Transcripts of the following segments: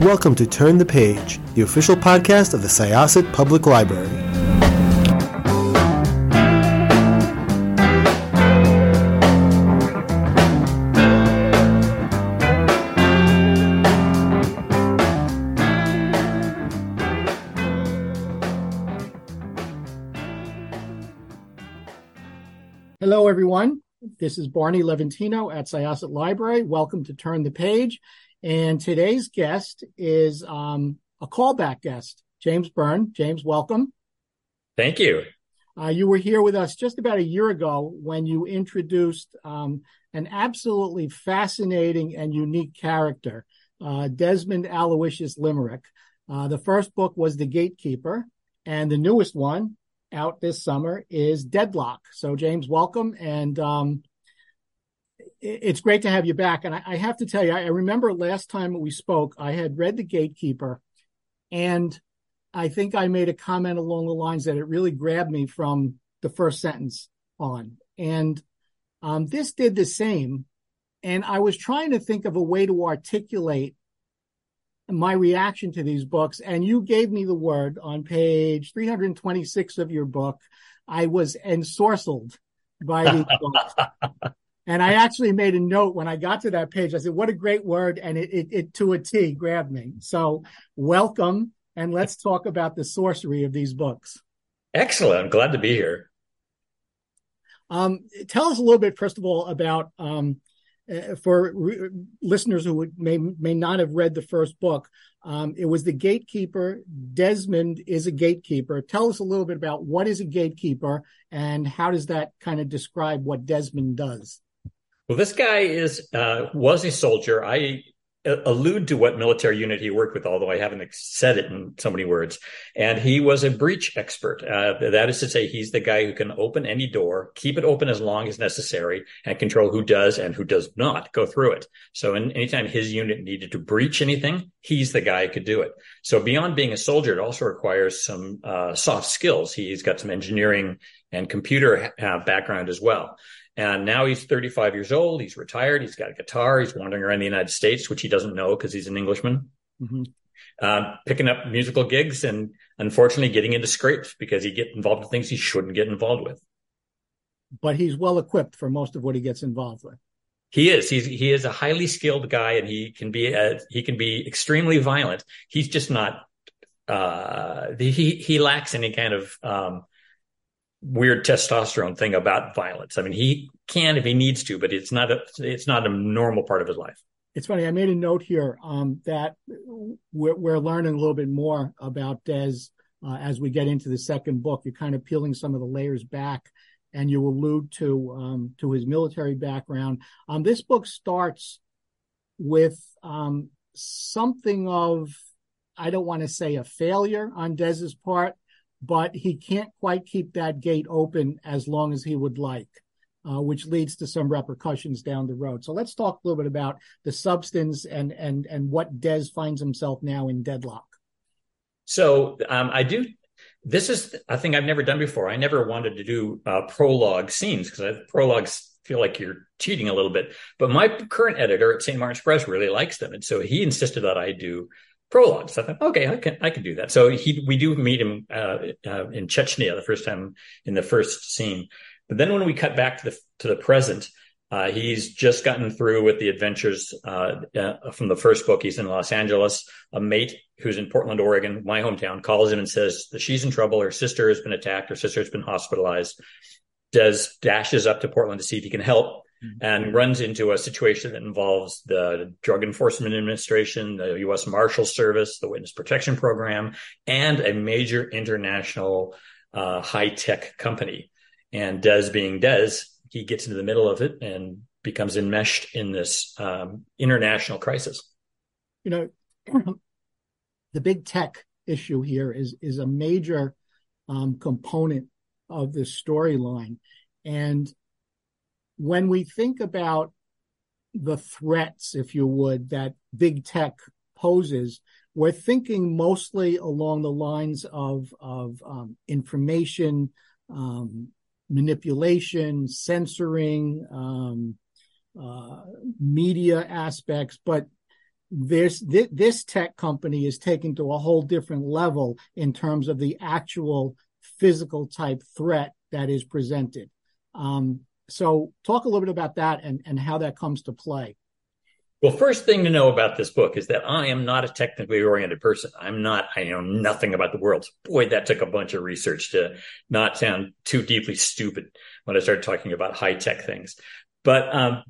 Welcome to Turn the Page, the official podcast of the Syosset Public Library. Hello, everyone. This is Barney Levantino at Syosset Library. Welcome to Turn the Page. And today's guest is um, a callback guest, James Byrne. James, welcome. Thank you. Uh, you were here with us just about a year ago when you introduced um, an absolutely fascinating and unique character, uh, Desmond Aloysius Limerick. Uh, the first book was The Gatekeeper, and the newest one out this summer is Deadlock. So, James, welcome. And um, it's great to have you back. And I, I have to tell you, I, I, remember last time we spoke, I had read The Gatekeeper, and I think I made a comment along the lines that it really grabbed me from the first sentence on. And um, this did the same. And I was trying to think of a way to articulate my reaction to these books. And you gave me the word on page 326 of your book. I was ensorcelled by these books. And I actually made a note when I got to that page. I said, what a great word. And it, it, it to a T grabbed me. So welcome. And let's talk about the sorcery of these books. Excellent. I'm glad to be here. Um, tell us a little bit, first of all, about um, uh, for re- listeners who would, may may not have read the first book. Um, it was the gatekeeper. Desmond is a gatekeeper. Tell us a little bit about what is a gatekeeper and how does that kind of describe what Desmond does. Well, this guy is uh, was a soldier. I allude to what military unit he worked with, although I haven't said it in so many words. And he was a breach expert. Uh, that is to say, he's the guy who can open any door, keep it open as long as necessary, and control who does and who does not go through it. So, in, anytime his unit needed to breach anything, he's the guy who could do it. So, beyond being a soldier, it also requires some uh, soft skills. He's got some engineering and computer uh, background as well. And now he's 35 years old. He's retired. He's got a guitar. He's wandering around the United States, which he doesn't know because he's an Englishman. Mm-hmm. Uh, picking up musical gigs and unfortunately getting into scrapes because he get involved in things he shouldn't get involved with. But he's well equipped for most of what he gets involved with. He is. He's he is a highly skilled guy, and he can be a, he can be extremely violent. He's just not. Uh, he he lacks any kind of um, weird testosterone thing about violence. I mean, he can if he needs to, but it's not a it's not a normal part of his life. It's funny. I made a note here um, that we're, we're, learning a little bit more about Dez uh, as we get into the second book. You're kind of peeling some of the layers back, and you allude to um, to his military background. Um, this book starts with um, something of I don't want to say a failure on Dez's part, but he can't quite keep that gate open as long as he would like. Uh, which leads to some repercussions down the road. So let's talk a little bit about the substance and and and what Dez finds himself now in deadlock. So um, I do. This is a thing I've never done before. I never wanted to do uh, prologue scenes because prologues feel like you're cheating a little bit. But my current editor at St. Martin's Press really likes them, and so he insisted that I do prologue. So I thought, okay, I can I can do that. So he we do meet him uh, uh, in Chechnya the first time in the first scene, but then when we cut back to the to the present, uh, he's just gotten through with the adventures uh, uh, from the first book. He's in Los Angeles. A mate who's in Portland, Oregon, my hometown, calls him and says that she's in trouble. Her sister has been attacked. Her sister has been hospitalized. Dez dashes up to Portland to see if he can help. And runs into a situation that involves the Drug Enforcement Administration, the U.S. Marshal Service, the Witness Protection Program, and a major international uh, high tech company. And Dez being Dez, he gets into the middle of it and becomes enmeshed in this um, international crisis. You know, the big tech issue here is is a major um, component of this storyline, and when we think about the threats, if you would, that big tech poses, we're thinking mostly along the lines of of um, information um, manipulation, censoring, um, uh, media aspects, but this, this this tech company is taken to a whole different level in terms of the actual physical type threat that is presented. Um, so talk a little bit about that and, and how that comes to play. Well, first thing to know about this book is that I am not a technically oriented person. I'm not, I know nothing about the world. Boy, that took a bunch of research to not sound too deeply stupid when I started talking about high tech things. But um,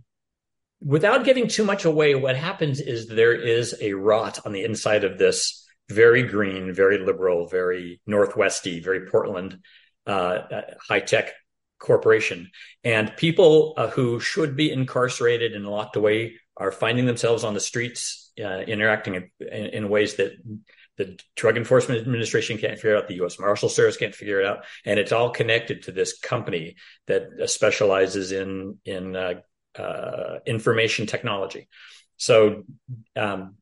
without giving too much away, what happens is there is a rot on the inside of this very green, very liberal, very Northwesty, very Portland uh, uh high tech corporation. And people uh, who should be incarcerated and locked away are finding themselves on the streets, uh, interacting in, in, ways that the Drug Enforcement Administration can't figure out, the U.S. Marshal Service can't figure it out, and it's all connected to this company that uh, specializes in in uh, uh, information technology. So um,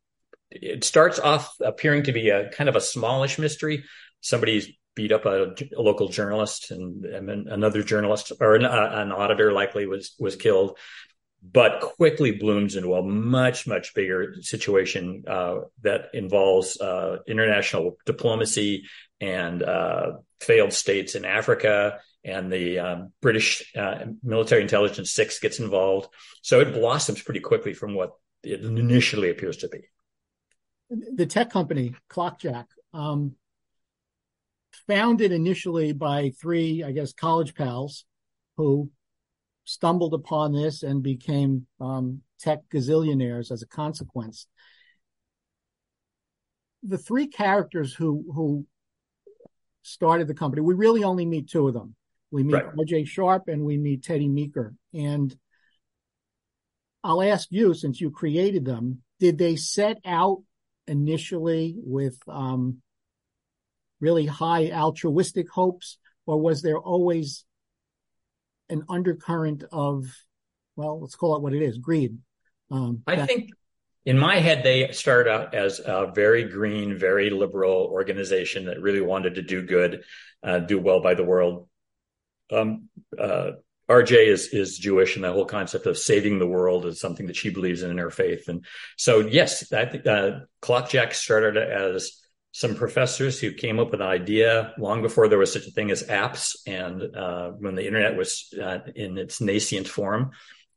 it starts off appearing to be a kind of a smallish mystery. Somebody's beat up a, a local journalist, and, and, another journalist or an, uh, an auditor likely was was killed but quickly blooms into a much much bigger situation uh, that involves uh, international diplomacy and uh, failed states in Africa, and the um, British uh, military intelligence six gets involved. So it blossoms pretty quickly from what it initially appears to be. The tech company Clockjack, um, founded initially by three, I guess, college pals who stumbled upon this and became um, tech gazillionaires as a consequence. The three characters who who started the company, we really only meet two of them. We meet right. RJ Sharp and we meet Teddy Meeker. And I'll ask you, since you created them, did they set out initially with um, really high altruistic hopes, or was there always an undercurrent of, well, let's call it what it is, greed. Um, I that- think in my head, they started out as a very green, very liberal organization that really wanted to do good, uh, do well by the world. Um, uh, RJ is is Jewish, and the whole concept of saving the world is something that she believes in in her faith. And so, yes, I think uh, Clockjack started as some professors who came up with an idea long before there was such a thing as apps and uh, when the internet was uh, in its nascent form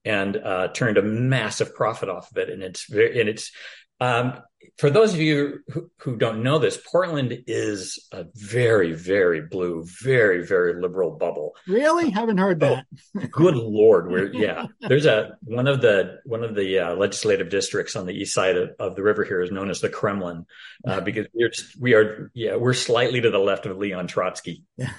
and uh, turned a massive profit off of it and it's very and it's um, for those of you who, who, don't know this, Portland is a very, very blue, very, very liberal bubble. Really, haven't heard that. Oh, good lord, we're yeah. There's a one of the one of the uh, legislative districts on the east side of, of, the river here is known as the Kremlin, uh, because we're we are yeah we're slightly to the left of Leon Trotsky. Yeah.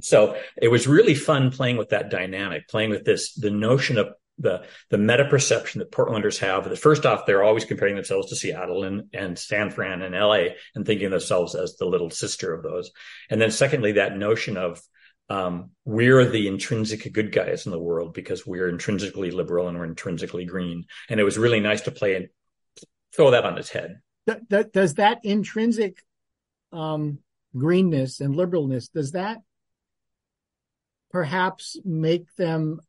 so it was really fun playing with that dynamic, playing with this the notion of the the meta perception that Portlanders have. That first off, they're always comparing themselves to Seattle and, and San Fran and LA and thinking of themselves as the little sister of those. And then secondly, that notion of um, we're the intrinsic good guys in the world because we're intrinsically liberal and we're intrinsically green. And it was really nice to play and throw that on its head. Does that intrinsic um, greenness and liberalness does that perhaps make them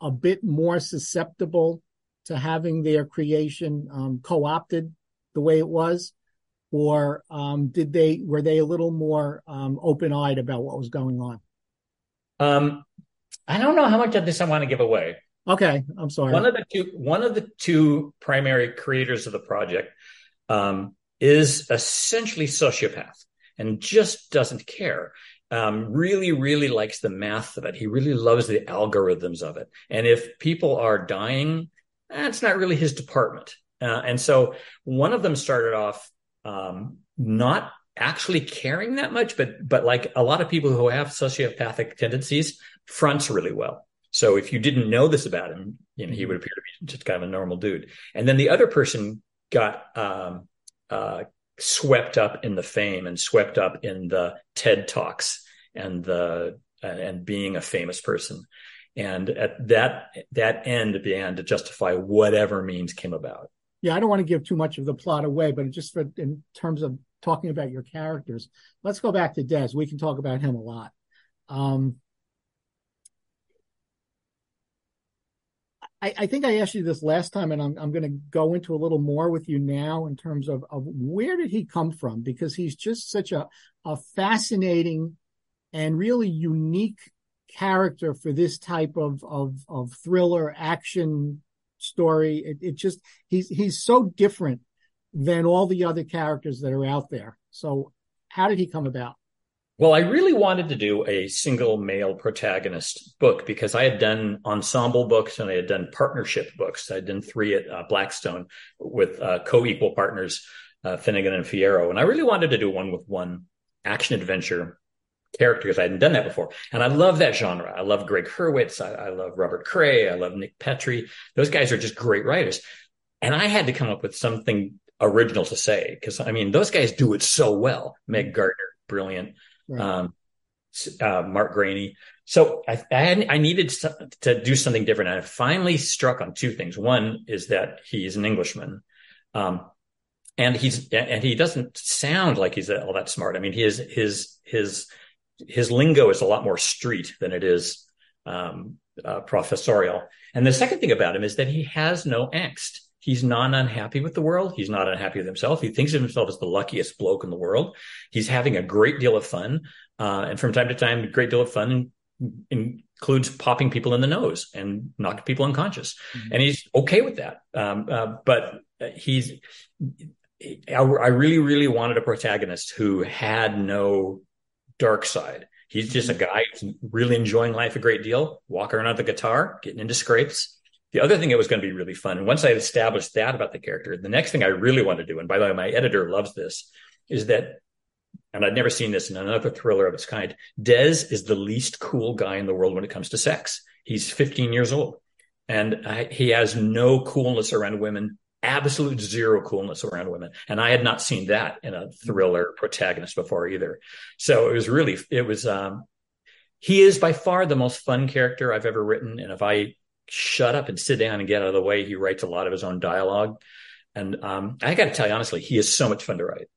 a bit more susceptible to having their creation um, co-opted the way it was? Or um, did they were they a little more um, open-eyed about what was going on? Um, i don't know how much of this i want to give away. Okay i'm sorry. One of the two one of the two primary creators of the project um, is essentially sociopath and just doesn't care um, really, really likes the math of it. He really loves the algorithms of it. And if people are dying, that's not really his department. Uh, and so one of them started off um, not actually caring that much, but but like a lot of people who have sociopathic tendencies, fronts really well. So if you didn't know this about him, you know, he would appear to be just kind of a normal dude. And then the other person got um, uh, swept up in the fame and swept up in the TED talks and the and being a famous person. And at that that end began to justify whatever means came about. Yeah, I don't want to give too much of the plot away, but just for in terms of talking about your characters, let's go back to Dez. We can talk about him a lot. Um, I, I, think I asked you this last time, and I'm, I'm going to go into a little more with you now in terms of, of where did he come from? Because he's just such a, a fascinating and really unique character for this type of, of, of thriller action story. It, it just, he's, he's so different than all the other characters that are out there. So how did he come about? Well, I really wanted to do a single male protagonist book because I had done ensemble books and I had done partnership books. I'd done three at uh, Blackstone with uh, co-equal partners, uh, Finnegan and Fierro. And I really wanted to do one with one action adventure character because I hadn't done that before. And I love that genre. I love Greg Hurwitz. I, I love Robert Crais. I love Nick Petrie. Those guys are just great writers. And I had to come up with something original to say because I mean, those guys do it so well. Meg Gardiner, brilliant right. um, uh, Mark Greaney. So I, I, had, I needed to do something different. And I finally struck on two things. One is that he's an Englishman. Um, and he's, and he doesn't sound like he's all that smart. I mean, his, his, his, his lingo is a lot more street than it is, um, uh, professorial. And the second thing about him is that he has no angst. He's not unhappy with the world. He's not unhappy with himself. He thinks of himself as the luckiest bloke in the world. He's having a great deal of fun. Uh, and from time to time, a great deal of fun includes popping people in the nose and knocking people unconscious. Mm-hmm. And he's okay with that. Um, uh, but he's, I, I really, really wanted a protagonist who had no dark side. He's just a mm-hmm. guy who's really enjoying life a great deal, walking around with a guitar, getting into scrapes, the other thing that was going to be really fun, and once I established that about the character, the next thing I really want to do, and by the way, my editor loves this, is that, and I'd never seen this in another thriller of its kind. Dez is the least cool guy in the world when it comes to sex. He's 15 years old, and I, he has no coolness around women, absolute zero coolness around women, and I had not seen that in a thriller protagonist before either. So it was really, it was. um he is by far the most fun character I've ever written. And if I shut up and sit down and get out of the way. He writes a lot of his own dialogue. And um, I got to tell you honestly, he is so much fun to write.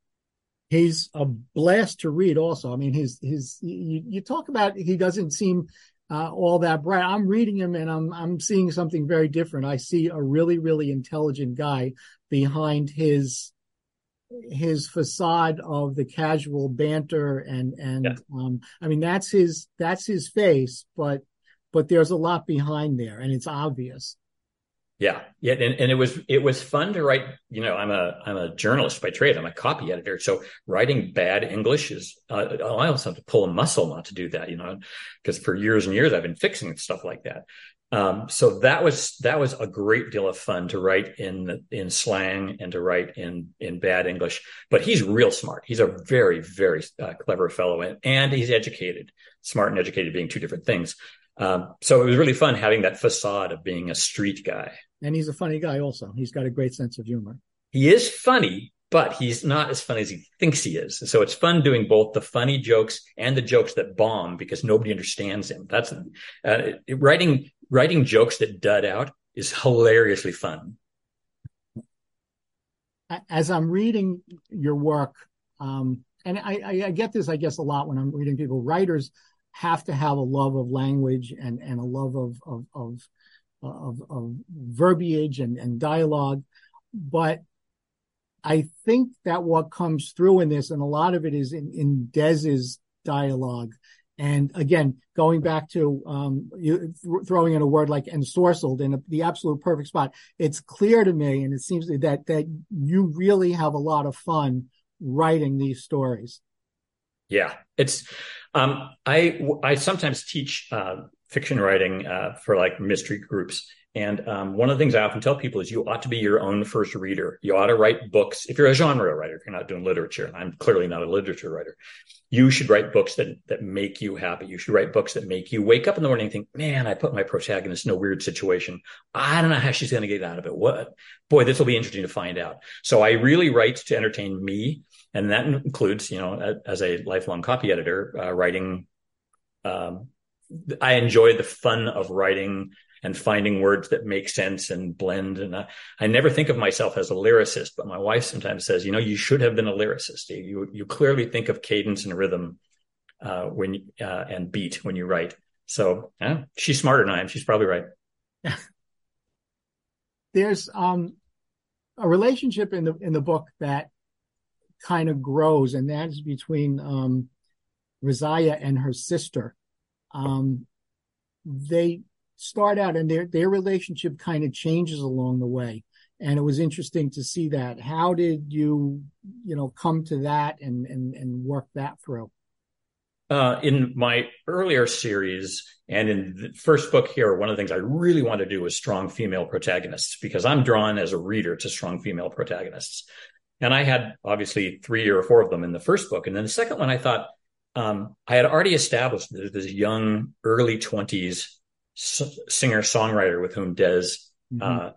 He's a blast to read. Also, I mean, his his you, you talk about he doesn't seem uh, all that bright. I'm reading him and I'm I'm seeing something very different. I see a really really intelligent guy behind his his facade of the casual banter and and yeah. um, I mean that's his that's his face, but but there's a lot behind there and it's obvious. Yeah. Yeah. And, and it was, it was fun to write, you know, I'm a, I'm a journalist by trade. I'm a copy editor. So writing bad English is, uh, I also have to pull a muscle not to do that, you know, because for years and years I've been fixing stuff like that. Um, so that was, that was a great deal of fun to write in, in slang and to write in, in bad English, but he's real smart. He's a very, very uh, clever fellow and, and he's educated, smart and educated being two different things. Um, so it was really fun having that facade of being a street guy. And he's a funny guy also. He's got a great sense of humor. He is funny, but he's not as funny as he thinks he is. So it's fun doing both the funny jokes and the jokes that bomb because nobody understands him. That's uh, writing writing jokes that dud out is hilariously fun. As I'm reading your work, um, and I, I, get this, I guess, a lot when I'm reading people. Writers have to have a love of language and, and a love of, of, of, of, of verbiage and, and dialogue. But I think that what comes through in this, and a lot of it is in, in Dez's dialogue. And again, going back to um, you, th- throwing in a word like ensorcelled in a, the absolute perfect spot, it's clear to me, and it seems that that you really have a lot of fun writing these stories. Yeah, it's um, I I sometimes teach uh, fiction writing uh, for like mystery groups, and um, one of the things I often tell people is you ought to be your own first reader. You ought to write books. If you're a genre writer, if you're not doing literature, and I'm clearly not a literature writer, you should write books that that make you happy. You should write books that make you wake up in the morning and think, "Man, I put my protagonist in a weird situation. I don't know how she's going to get out of it. What, boy, this will be interesting to find out." So I really write to entertain me and that includes, you know, as a lifelong copy editor, uh, writing. Um, I enjoy the fun of writing and finding words that make sense and blend. And I, I, never think of myself as a lyricist, but my wife sometimes says, you know, you should have been a lyricist. You you clearly think of cadence and rhythm uh, when uh, and beat when you write. So yeah, she's smarter than I am. She's probably right. there's um, a relationship in the in the book that kind of grows, and that is between um, Raziah and her sister. Um, they start out, and their their relationship kind of changes along the way, and it was interesting to see that. How did you, you know, come to that and and and work that through? Uh, in my earlier series and in the first book here, one of the things I really want to do was strong female protagonists because I'm drawn as a reader to strong female protagonists. And I had obviously three or four of them in the first book. And then the second one, I thought um, I had already established this young, early 20s singer songwriter with whom Dez mm-hmm. uh,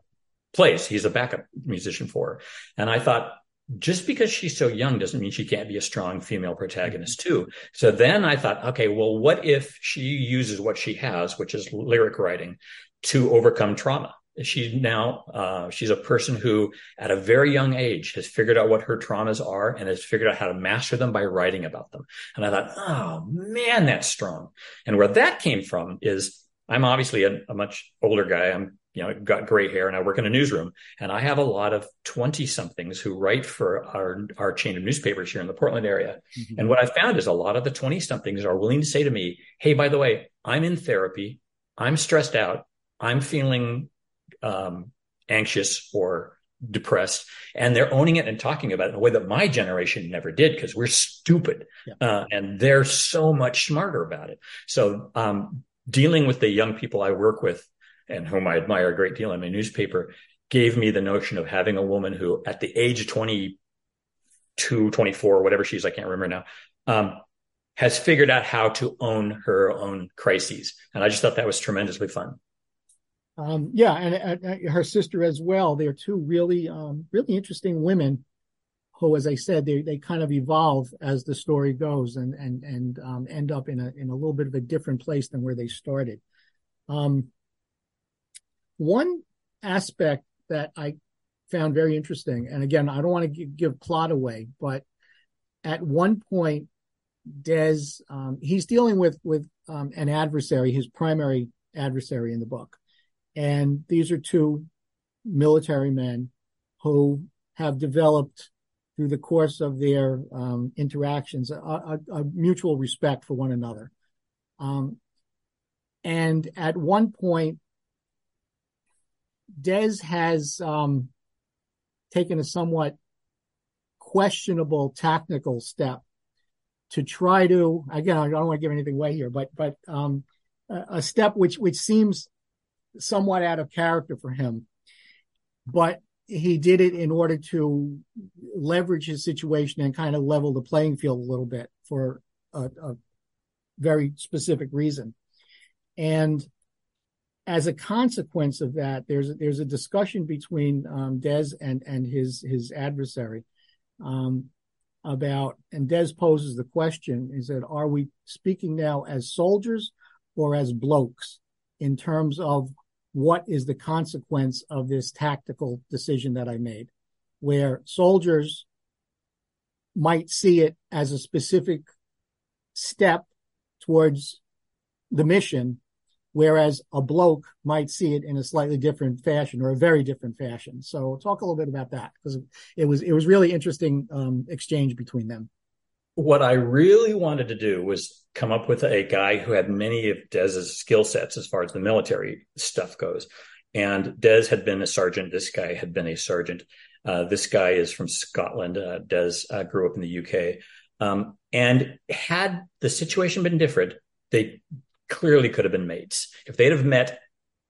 plays. He's a backup musician for her. And I thought, just because she's so young doesn't mean she can't be a strong female protagonist mm-hmm. too. So then I thought, okay, well, what if she uses what she has, which is lyric writing, to overcome trauma? She's now uh, she's a person who, at a very young age, has figured out what her traumas are and has figured out how to master them by writing about them. And I thought, oh man, that's strong. And where that came from is I'm obviously a, a much older guy. I'm you know, got gray hair and I work in a newsroom and I have a lot of 20 somethings who write for our, our chain of newspapers here in the Portland area. Mm-hmm. And what I found is a lot of the 20 somethings are willing to say to me, Hey, by the way, I'm in therapy. I'm stressed out. I'm feeling, um, anxious or depressed and they're owning it and talking about it in a way that my generation never did because we're stupid. Yeah. Uh, and they're so much smarter about it. So, um, dealing with the young people I work with and whom I admire a great deal in my newspaper, gave me the notion of having a woman who, at the age of 22, 24, whatever she's, I can't remember now, um, has figured out how to own her own crises. And I just thought that was tremendously fun. Um, yeah, and uh, her sister as well. They're two really, um, really interesting women who, as I said, they they kind of evolve as the story goes and and and um, end up in a in a little bit of a different place than where they started. Um, one aspect that I found very interesting, and again, I don't want to give, give plot away, but at one point, Dez um, he's dealing with with um, an adversary, his primary adversary in the book, and these are two military men who have developed through the course of their um, interactions a, mutual respect for one another. Um, and at one point, Dez has um, taken a somewhat questionable tactical step to try to again I don't want to give anything away here, but but a, a step which which seems somewhat out of character for him, but he did it in order to leverage his situation and kind of level the playing field a little bit for a, a very specific reason. And as a consequence of that, there's there's a discussion between um, Dez and and his his adversary um, about, and Dez poses the question: Is that are we speaking now as soldiers or as blokes in terms of what is the consequence of this tactical decision that I made? Where soldiers might see it as a specific step towards the mission whereas a bloke might see it in a slightly different fashion or a very different fashion. So talk a little bit about that because it was it was really interesting um, exchange between them. What I really wanted to do was come up with a guy who had many of Dez's skill sets as far as the military stuff goes. And Dez had been a sergeant. This guy had been a sergeant. Uh, this guy is from Scotland. Uh, Dez uh, grew up in the UK. Um, and had the situation been different, they clearly could have been mates. If they'd have met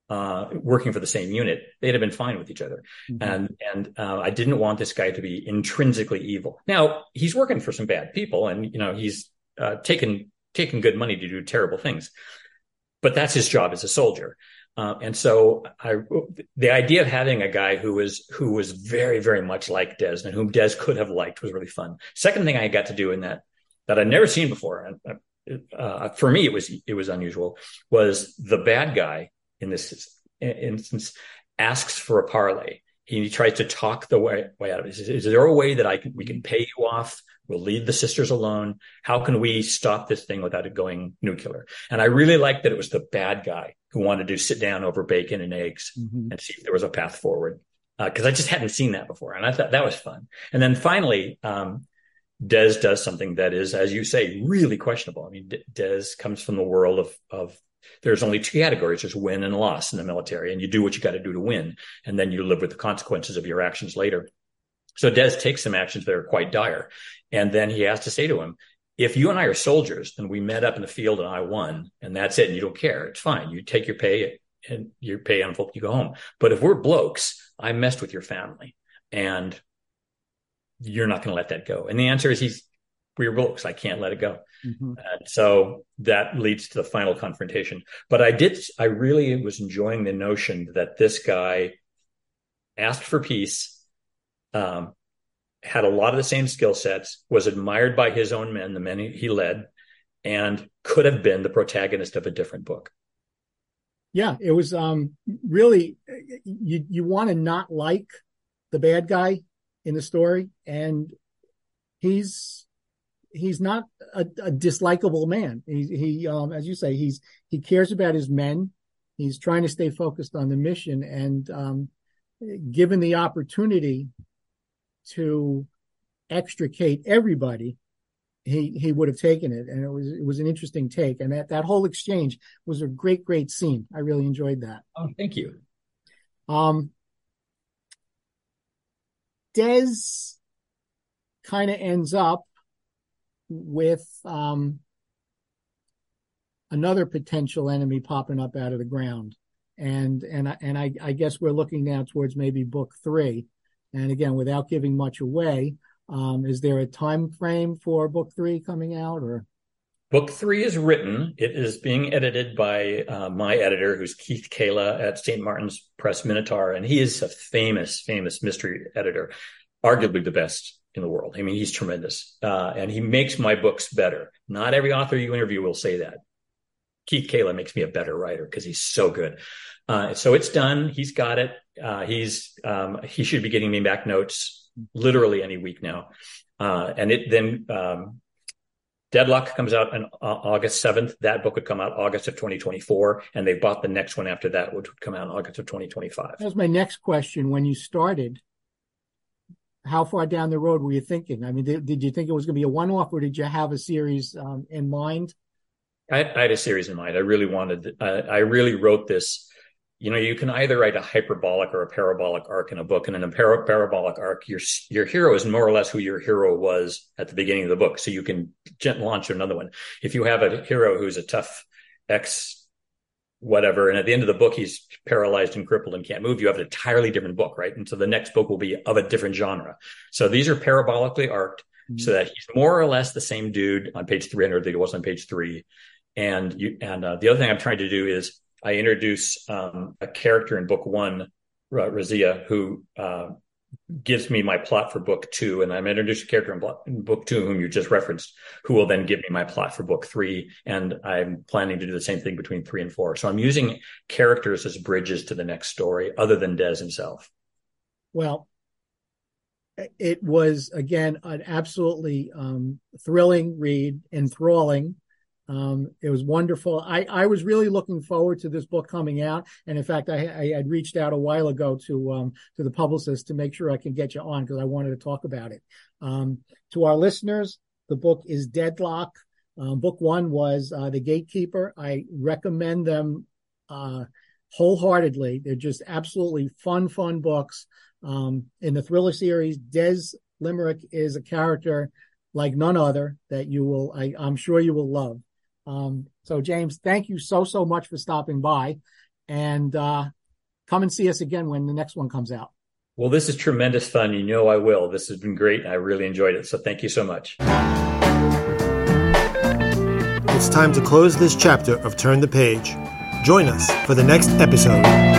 uh, working for the same unit, they'd have been fine with each other. Mm-hmm. And and uh, I didn't want this guy to be intrinsically evil. Now he's working for some bad people, and you know he's uh, taken taken good money to do terrible things, but that's his job as a soldier. Uh, and so I, the idea of having a guy who was who was very very much like Dez and whom Dez could have liked was really fun. Second thing I got to do in that that I'd never seen before, and uh, for me, it was it was unusual. Was the bad guy in this instance asks for a parlay? He tries to talk the way, way out of it. Is, is there a way that I can we can pay you off? We'll leave the sisters alone. How can we stop this thing without it going nuclear? And I really liked that it was the bad guy who wanted to sit down over bacon and eggs mm-hmm. and see if there was a path forward. Because uh, I just hadn't seen that before, and I thought that was fun. And then finally, um, Dez does something that is, as you say, really questionable. I mean, Dez comes from the world of of there's only two categories: there's win and loss in the military, and you do what you got to do to win, and then you live with the consequences of your actions later. So Dez takes some actions that are quite dire, and then he has to say to him, if you and I are soldiers and we met up in the field and I won and that's it and you don't care, it's fine. You take your pay and your pay envelope, you go home. But if we're blokes, I messed with your family and you're not going to let that go. And the answer is he's, we're. I can't let it go. Mm-hmm. And so that leads to the final confrontation. But I did, I really was enjoying the notion that this guy asked for peace, um, had a lot of the same skill sets, was admired by his own men, the men he led, and could have been the protagonist of a different book. Yeah, it was um, really you you want to not like the bad guy in the story, and he's he's not a, a dislikable man. He he um, as you say, he's he cares about his men. He's trying to stay focused on the mission, and um, given the opportunity to extricate everybody, he he would have taken it, and it was it was an interesting take, and that that whole exchange was a great great scene. I really enjoyed that. Oh, thank you. Um, Dez kind of ends up with um another potential enemy popping up out of the ground, and and I, and I, I guess we're looking now towards maybe book three. And again, without giving much away, um, is there a time frame for book three coming out or? Book three is written. It is being edited by uh, my editor, who's Keith Kahla at St. Martin's Press Minotaur, and he is a famous, famous mystery editor, arguably the best in the world. I mean, he's tremendous, uh, and he makes my books better. Not every author you interview will say that. Keith Kahla makes me a better writer because he's so good. Uh, so it's done. He's got it. Uh, he's um, he should be getting me back notes literally any week now. Uh, and it then um, Deadlock comes out on uh, August 7th. That book would come out August of 2024. And they bought the next one after that, which would come out in August of 2025. That was my next question. When you started, how far down the road were you thinking? I mean, did, did you think it was going to be a one off or did you have a series um, in mind? I, I, had a series in mind. I really wanted, uh, I really wrote this you know, you can either write a hyperbolic or a parabolic arc in a book. And in a para- parabolic arc, your your hero is more or less who your hero was at the beginning of the book. So you can launch another one. If you have a hero who's a tough ex whatever, and at the end of the book he's paralyzed and crippled and can't move, you have an entirely different book, right? And so the next book will be of a different genre. So these are parabolically arced, mm-hmm. so that he's more or less the same dude on page 300 that he was on page three. And you and uh, the other thing I'm trying to do is I introduce um, a character in book one, Razia, who uh, gives me my plot for book two, and I'm introduced a character in, in, book two whom you just referenced, who will then give me my plot for book three, and I'm planning to do the same thing between three and four. So I'm using characters as bridges to the next story, other than Dez himself. Well, it was again an absolutely um, thrilling read, enthralling. Um, it was wonderful. I, I was really looking forward to this book coming out, and in fact, I, I had reached out a while ago to um, to the publicist to make sure I can get you on because I wanted to talk about it. Um, to our listeners, the book is Deadlock. Um, book one was uh, The Gatekeeper. I recommend them uh, wholeheartedly. They're just absolutely fun, fun books. Um, in the thriller series, Dez Limerick is a character like none other that you will, I, I'm sure you will love. Um, so, James, thank you so, so much for stopping by. And uh, come and see us again when the next one comes out. Well, this is tremendous fun. You know I will. This has been great. I really enjoyed it. So, thank you so much. It's time to close this chapter of Turn the Page. Join us for the next episode.